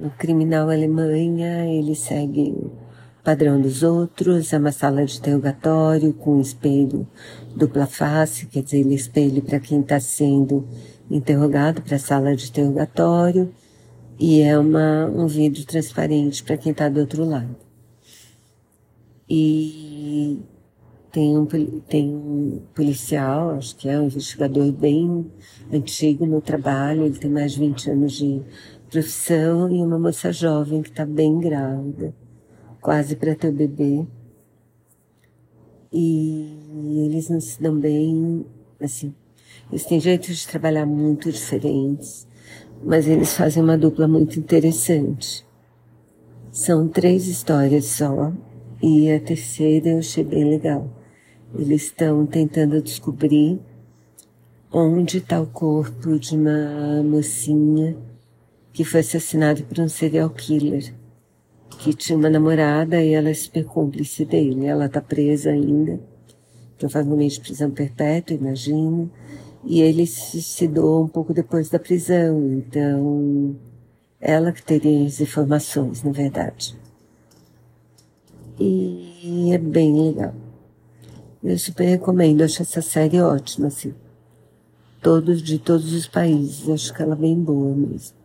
O criminal Alemanha, ele segue o padrão dos outros, é uma sala de interrogatório com espelho dupla face, quer dizer, ele espelho para quem está sendo interrogado para a sala de interrogatório e é uma, um vidro transparente para quem está do outro lado. E tem um, tem um policial, acho que é um investigador bem antigo no trabalho, ele tem mais de 20 anos de profissão e uma moça jovem que está bem grávida, quase para ter o bebê. E eles não se dão bem, assim, eles têm jeitos de trabalhar muito diferentes, mas eles fazem uma dupla muito interessante. São três histórias só, e a terceira eu achei bem legal. Eles estão tentando descobrir onde está o corpo de uma mocinha que foi assassinada por um serial killer, que tinha uma namorada e ela é super cúmplice dele. Ela está presa ainda, provavelmente prisão perpétua, imagino e ele se suicidou um pouco depois da prisão, então ela que teria as informações, na verdade. E é bem legal. Eu super recomendo, acho essa série ótima, assim. Todos, de todos os países, acho que ela é bem boa mesmo.